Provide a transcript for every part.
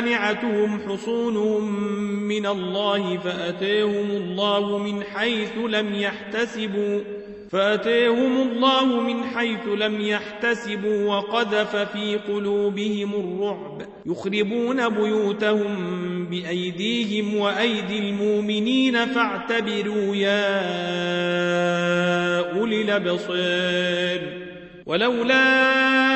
مانعتهم حصونهم من الله فأتيهم الله من حيث لم يحتسبوا فأتيهم الله من حيث لم يحتسبوا وقذف في قلوبهم الرعب يخربون بيوتهم بأيديهم وأيدي المؤمنين فاعتبروا يا أولي الأبصار. ولولا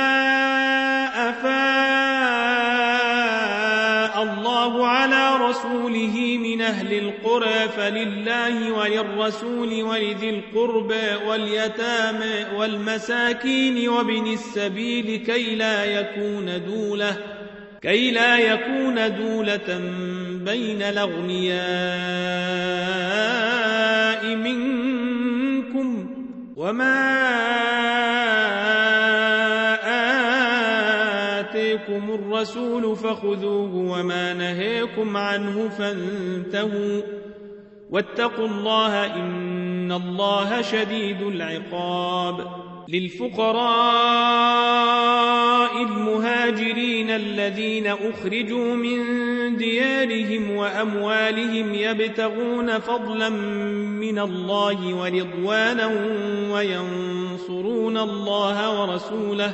أهل القرى فلله وللرسول ولذي القربى واليتامى والمساكين وابن السبيل كي لا يكون دولة كي لا يكون دولة بين الأغنياء منكم وما آتيكم الرسول فخذوه وما نهيكم عنه فانتهوا. واتقوا الله إن الله شديد العقاب. للفقراء المهاجرين الذين أخرجوا من ديارهم وأموالهم يبتغون فضلا من الله ورضوانا وينصرون الله ورسوله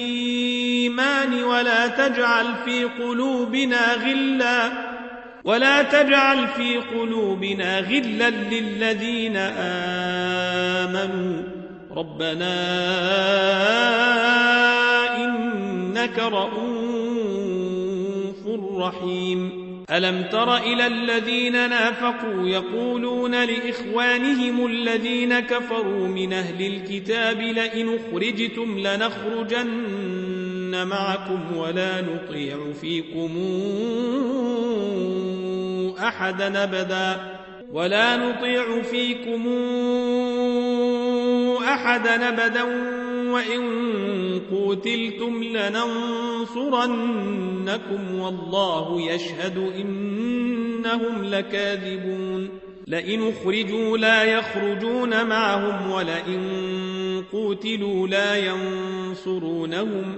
بالإيمان ولا تجعل في قلوبنا غلا ولا تجعل في قلوبنا غلا للذين آمنوا. ربنا إنك رؤوف رحيم. ألم تر إلى الذين نافقوا يقولون لإخوانهم الذين كفروا من أهل الكتاب لئن أخرجتم لنخرجن معكم ولا نطيع فيكم أحدا أبدا ولا نطيع فيكم أحدا أبدا وإن قوتلتم لننصرنكم والله يشهد إنهم لكاذبون لئن اخرجوا لا يخرجون معهم ولئن قوتلوا لا ينصرونهم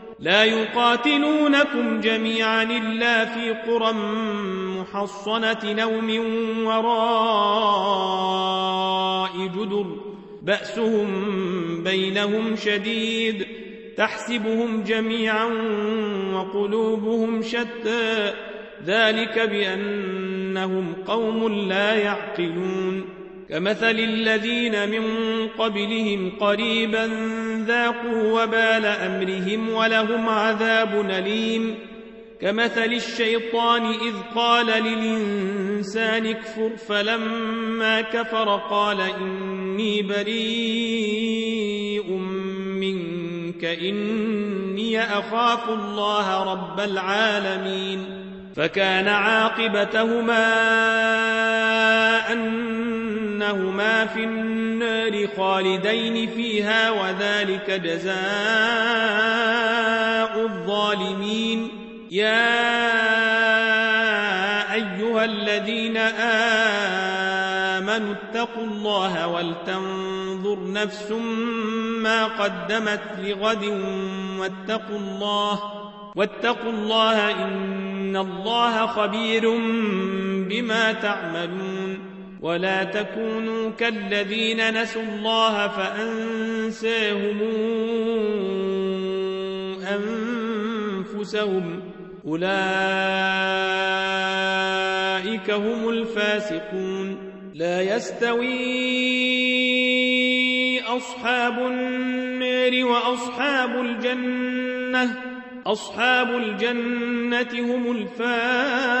لا يقاتلونكم جميعا إلا في قرى محصنة أو من وراء جدر. بأسهم بينهم شديد. تحسبهم جميعا وقلوبهم شتى. ذلك بأنهم قوم لا يعقلون. كمثل الذين من قبلهم قريبا ذاقوا وبال أمرهم ولهم عذاب أليم. كمثل الشيطان إذ قال للإنسان اكفر فلما كفر قال إني بريء منك إني أخاف الله رب العالمين. فكان عاقبتهما أنهما في النار خالدين فيها وذلك جزاء الظالمين يا أيها الذين آمنوا اتقوا الله ولتنظر نفس ما قدمت لغد واتقوا الله واتقوا الله إن الله خبير بما تعملون ولا تكونوا كالذين نسوا الله فأنساهم أنفسهم. أولئك هم الفاسقون. لا يستوي أصحاب النار وأصحاب الجنة. أصحاب الجنة هم الفائزون